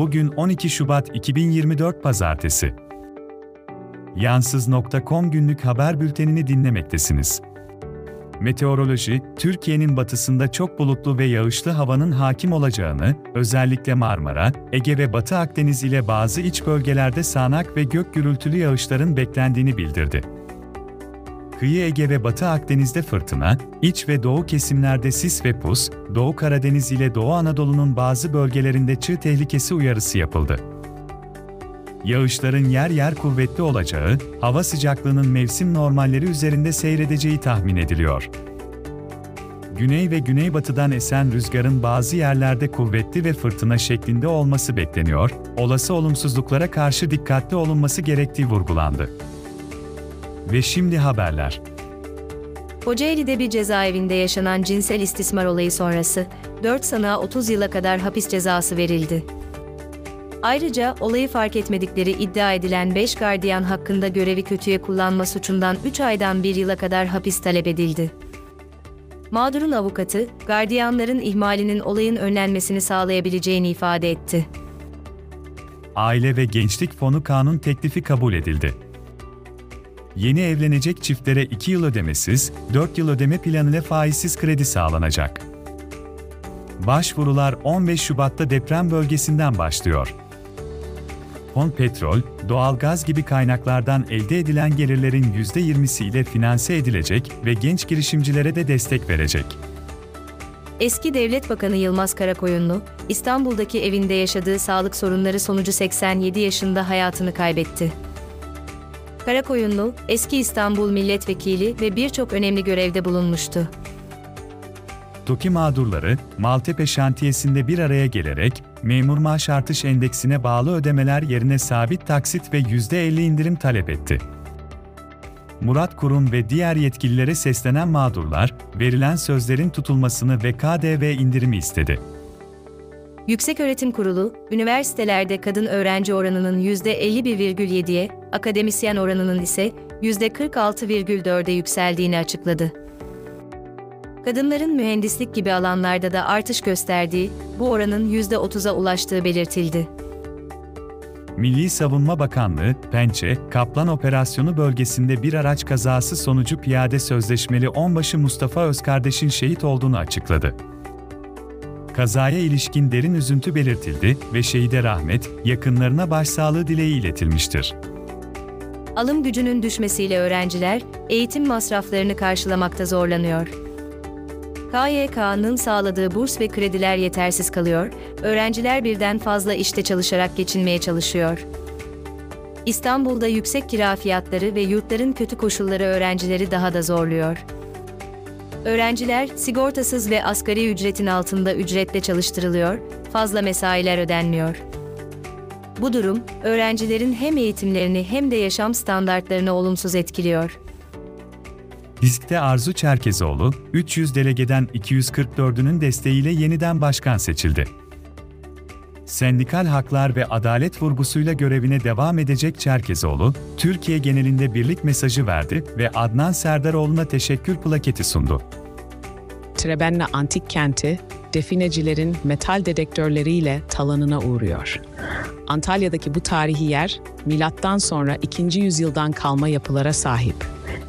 Bugün 12 Şubat 2024 Pazartesi. Yansız.com günlük haber bültenini dinlemektesiniz. Meteoroloji, Türkiye'nin batısında çok bulutlu ve yağışlı havanın hakim olacağını, özellikle Marmara, Ege ve Batı Akdeniz ile bazı iç bölgelerde sağanak ve gök gürültülü yağışların beklendiğini bildirdi. Kıyı Ege ve Batı Akdeniz'de fırtına, iç ve doğu kesimlerde sis ve pus, Doğu Karadeniz ile Doğu Anadolu'nun bazı bölgelerinde çığ tehlikesi uyarısı yapıldı. Yağışların yer yer kuvvetli olacağı, hava sıcaklığının mevsim normalleri üzerinde seyredeceği tahmin ediliyor. Güney ve güneybatıdan esen rüzgarın bazı yerlerde kuvvetli ve fırtına şeklinde olması bekleniyor, olası olumsuzluklara karşı dikkatli olunması gerektiği vurgulandı. Ve şimdi haberler. Kocaeli'de bir cezaevinde yaşanan cinsel istismar olayı sonrası 4 sanığa 30 yıla kadar hapis cezası verildi. Ayrıca olayı fark etmedikleri iddia edilen 5 gardiyan hakkında görevi kötüye kullanma suçundan 3 aydan 1 yıla kadar hapis talep edildi. Mağdurun avukatı, gardiyanların ihmalinin olayın önlenmesini sağlayabileceğini ifade etti. Aile ve Gençlik Fonu kanun teklifi kabul edildi. Yeni evlenecek çiftlere 2 yıl ödemesiz, 4 yıl ödeme planıyla faizsiz kredi sağlanacak. Başvurular 15 Şubat'ta deprem bölgesinden başlıyor. Fon petrol, doğalgaz gibi kaynaklardan elde edilen gelirlerin %20'si ile finanse edilecek ve genç girişimcilere de destek verecek. Eski Devlet Bakanı Yılmaz Karakoyunlu, İstanbul'daki evinde yaşadığı sağlık sorunları sonucu 87 yaşında hayatını kaybetti. Karakoyunlu, eski İstanbul Milletvekili ve birçok önemli görevde bulunmuştu. TOKİ mağdurları, Maltepe şantiyesinde bir araya gelerek, memur maaş artış endeksine bağlı ödemeler yerine sabit taksit ve %50 indirim talep etti. Murat Kurum ve diğer yetkililere seslenen mağdurlar, verilen sözlerin tutulmasını ve KDV indirimi istedi. Yükseköğretim Kurulu, üniversitelerde kadın öğrenci oranının %51,7'ye, akademisyen oranının ise %46,4'e yükseldiğini açıkladı. Kadınların mühendislik gibi alanlarda da artış gösterdiği, bu oranın %30'a ulaştığı belirtildi. Milli Savunma Bakanlığı, Pençe, Kaplan Operasyonu bölgesinde bir araç kazası sonucu piyade sözleşmeli onbaşı Mustafa Özkardeş'in şehit olduğunu açıkladı. Kazaya ilişkin derin üzüntü belirtildi ve şehide rahmet, yakınlarına başsağlığı dileği iletilmiştir. Alım gücünün düşmesiyle öğrenciler, eğitim masraflarını karşılamakta zorlanıyor. KYK'nın sağladığı burs ve krediler yetersiz kalıyor, öğrenciler birden fazla işte çalışarak geçinmeye çalışıyor. İstanbul'da yüksek kira fiyatları ve yurtların kötü koşulları öğrencileri daha da zorluyor. Öğrenciler sigortasız ve asgari ücretin altında ücretle çalıştırılıyor, fazla mesailer ödenmiyor. Bu durum, öğrencilerin hem eğitimlerini hem de yaşam standartlarını olumsuz etkiliyor. Disk'te Arzu Çerkezoğlu, 300 delegeden 244'ünün desteğiyle yeniden başkan seçildi. Sendikal haklar ve adalet vurgusuyla görevine devam edecek Çerkezoğlu, Türkiye genelinde birlik mesajı verdi ve Adnan Serdaroğlu'na teşekkür plaketi sundu. Trebenna antik kenti, definecilerin metal dedektörleriyle talanına uğruyor. Antalya'daki bu tarihi yer, milattan sonra 2. yüzyıldan kalma yapılara sahip.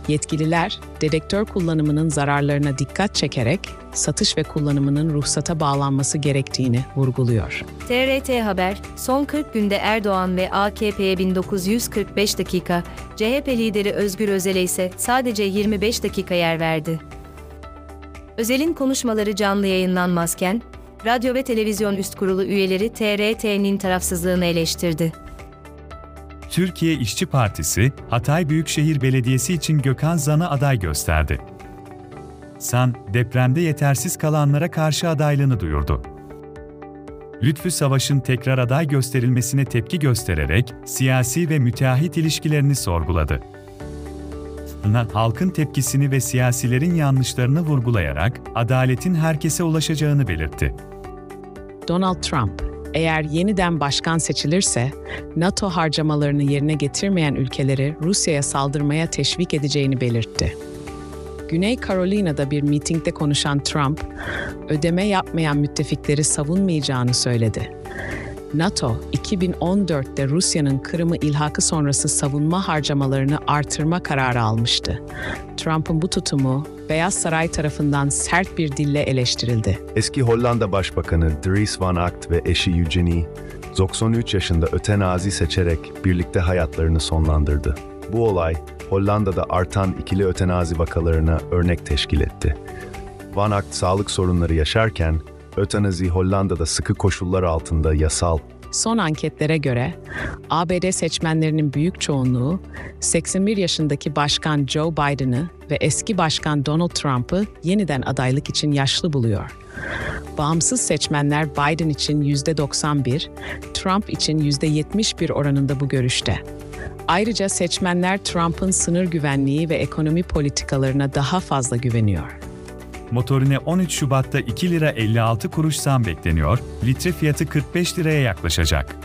Yetkililer, dedektör kullanımının zararlarına dikkat çekerek satış ve kullanımının ruhsata bağlanması gerektiğini vurguluyor. TRT Haber, son 40 günde Erdoğan ve AKP'ye 1945 dakika, CHP lideri Özgür Özel'e ise sadece 25 dakika yer verdi. Özel'in konuşmaları canlı yayınlanmazken, radyo ve televizyon üst kurulu üyeleri TRT'nin tarafsızlığını eleştirdi. Türkiye İşçi Partisi, Hatay Büyükşehir Belediyesi için Gökhan Zan'ı aday gösterdi. San, depremde yetersiz kalanlara karşı adaylığını duyurdu. Lütfü Savaş'ın tekrar aday gösterilmesine tepki göstererek siyasi ve müteahhit ilişkilerini sorguladı. Halkın tepkisini ve siyasilerin yanlışlarını vurgulayarak adaletin herkese ulaşacağını belirtti. Donald Trump, eğer yeniden başkan seçilirse, NATO harcamalarını yerine getirmeyen ülkeleri Rusya'ya saldırmaya teşvik edeceğini belirtti. Güney Carolina'da bir mitingde konuşan Trump, ödeme yapmayan müttefikleri savunmayacağını söyledi. NATO, 2014'te Rusya'nın Kırım'ı ilhakı sonrası savunma harcamalarını artırma kararı almıştı. Trump'ın bu tutumu Beyaz Saray tarafından sert bir dille eleştirildi. Eski Hollanda Başbakanı Dries van Acht ve eşi Eugenie, 93 yaşında ötenazi seçerek birlikte hayatlarını sonlandırdı. Bu olay, Hollanda'da artan ikili ötenazi vakalarına örnek teşkil etti. Van Acht sağlık sorunları yaşarken, ötenazi Hollanda'da sıkı koşullar altında yasal Son anketlere göre ABD seçmenlerinin büyük çoğunluğu 81 yaşındaki Başkan Joe Biden'ı ve eski Başkan Donald Trump'ı yeniden adaylık için yaşlı buluyor. Bağımsız seçmenler Biden için %91, Trump için %71 oranında bu görüşte. Ayrıca seçmenler Trump'ın sınır güvenliği ve ekonomi politikalarına daha fazla güveniyor. Motorine 13 Şubat'ta 2 lira 56 kuruş zam bekleniyor, litre fiyatı 45 liraya yaklaşacak.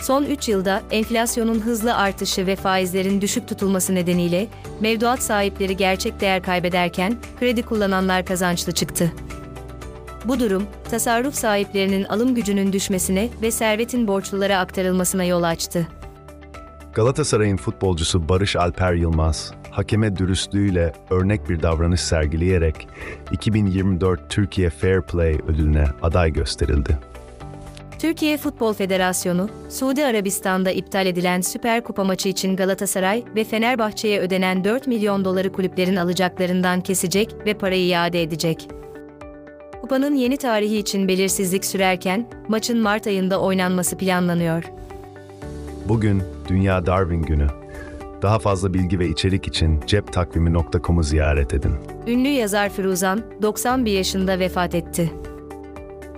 Son 3 yılda enflasyonun hızlı artışı ve faizlerin düşük tutulması nedeniyle mevduat sahipleri gerçek değer kaybederken kredi kullananlar kazançlı çıktı. Bu durum, tasarruf sahiplerinin alım gücünün düşmesine ve servetin borçlulara aktarılmasına yol açtı. Galatasaray'ın futbolcusu Barış Alper Yılmaz, hakeme dürüstlüğüyle örnek bir davranış sergileyerek 2024 Türkiye Fair Play ödülüne aday gösterildi. Türkiye Futbol Federasyonu, Suudi Arabistan'da iptal edilen Süper Kupa maçı için Galatasaray ve Fenerbahçe'ye ödenen 4 milyon doları kulüplerin alacaklarından kesecek ve parayı iade edecek. Kupanın yeni tarihi için belirsizlik sürerken, maçın Mart ayında oynanması planlanıyor. Bugün Dünya Darwin Günü. Daha fazla bilgi ve içerik için ceptakvimi.com'u ziyaret edin. Ünlü yazar Firuzan, 91 yaşında vefat etti.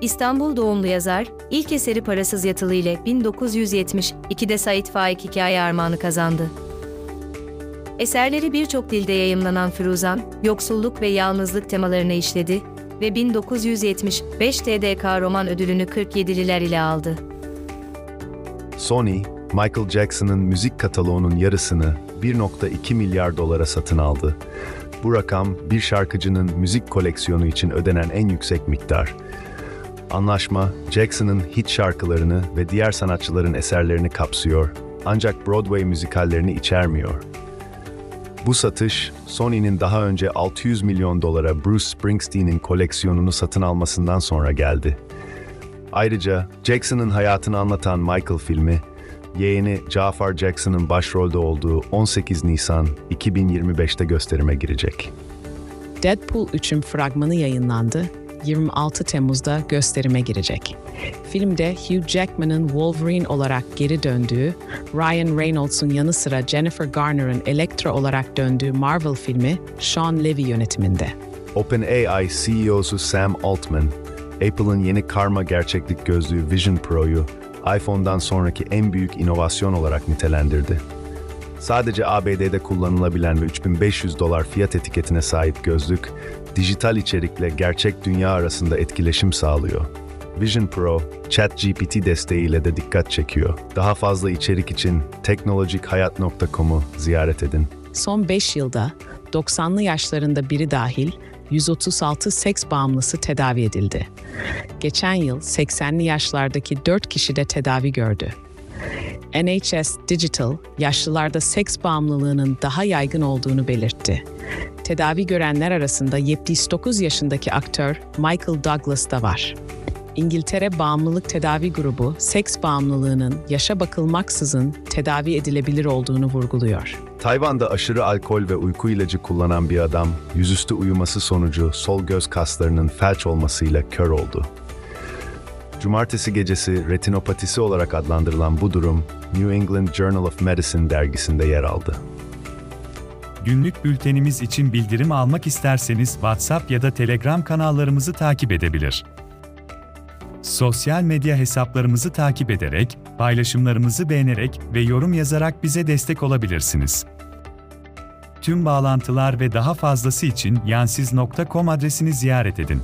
İstanbul doğumlu yazar, ilk eseri Parasız Yatılı ile 1972'de Sait Faik Hikaye Armağanı kazandı. Eserleri birçok dilde yayımlanan Firuzan, yoksulluk ve yalnızlık temalarını işledi ve 1975 TDK roman ödülünü 47'liler ile aldı. Sony, Michael Jackson'ın müzik kataloğunun yarısını 1.2 milyar dolara satın aldı. Bu rakam bir şarkıcının müzik koleksiyonu için ödenen en yüksek miktar. Anlaşma, Jackson'ın hit şarkılarını ve diğer sanatçıların eserlerini kapsıyor, ancak Broadway müzikallerini içermiyor. Bu satış, Sony'nin daha önce 600 milyon dolara Bruce Springsteen'in koleksiyonunu satın almasından sonra geldi. Ayrıca Jackson'ın hayatını anlatan Michael filmi, yeğeni Jafar Jackson'ın başrolde olduğu 18 Nisan 2025'te gösterime girecek. Deadpool 3'ün fragmanı yayınlandı, 26 Temmuz'da gösterime girecek. Filmde Hugh Jackman'ın Wolverine olarak geri döndüğü, Ryan Reynolds'un yanı sıra Jennifer Garner'ın Elektra olarak döndüğü Marvel filmi Sean Levy yönetiminde. OpenAI CEO'su Sam Altman, Apple'ın yeni Karma gerçeklik gözlüğü Vision Pro'yu iPhone'dan sonraki en büyük inovasyon olarak nitelendirdi. Sadece ABD'de kullanılabilen ve 3500 dolar fiyat etiketine sahip gözlük, dijital içerikle gerçek dünya arasında etkileşim sağlıyor. Vision Pro, ChatGPT desteğiyle de dikkat çekiyor. Daha fazla içerik için teknolojikhayat.com'u ziyaret edin. Son 5 yılda 90'lı yaşlarında biri dahil 136 seks bağımlısı tedavi edildi. Geçen yıl 80'li yaşlardaki 4 kişi de tedavi gördü. NHS Digital, yaşlılarda seks bağımlılığının daha yaygın olduğunu belirtti. Tedavi görenler arasında 79 yaşındaki aktör Michael Douglas da var. İngiltere Bağımlılık Tedavi Grubu, seks bağımlılığının yaşa bakılmaksızın tedavi edilebilir olduğunu vurguluyor. Tayvan'da aşırı alkol ve uyku ilacı kullanan bir adam, yüzüstü uyuması sonucu sol göz kaslarının felç olmasıyla kör oldu. Cumartesi gecesi retinopatisi olarak adlandırılan bu durum, New England Journal of Medicine dergisinde yer aldı. Günlük bültenimiz için bildirim almak isterseniz WhatsApp ya da Telegram kanallarımızı takip edebilir. Sosyal medya hesaplarımızı takip ederek, paylaşımlarımızı beğenerek ve yorum yazarak bize destek olabilirsiniz. Tüm bağlantılar ve daha fazlası için yansiz.com adresini ziyaret edin.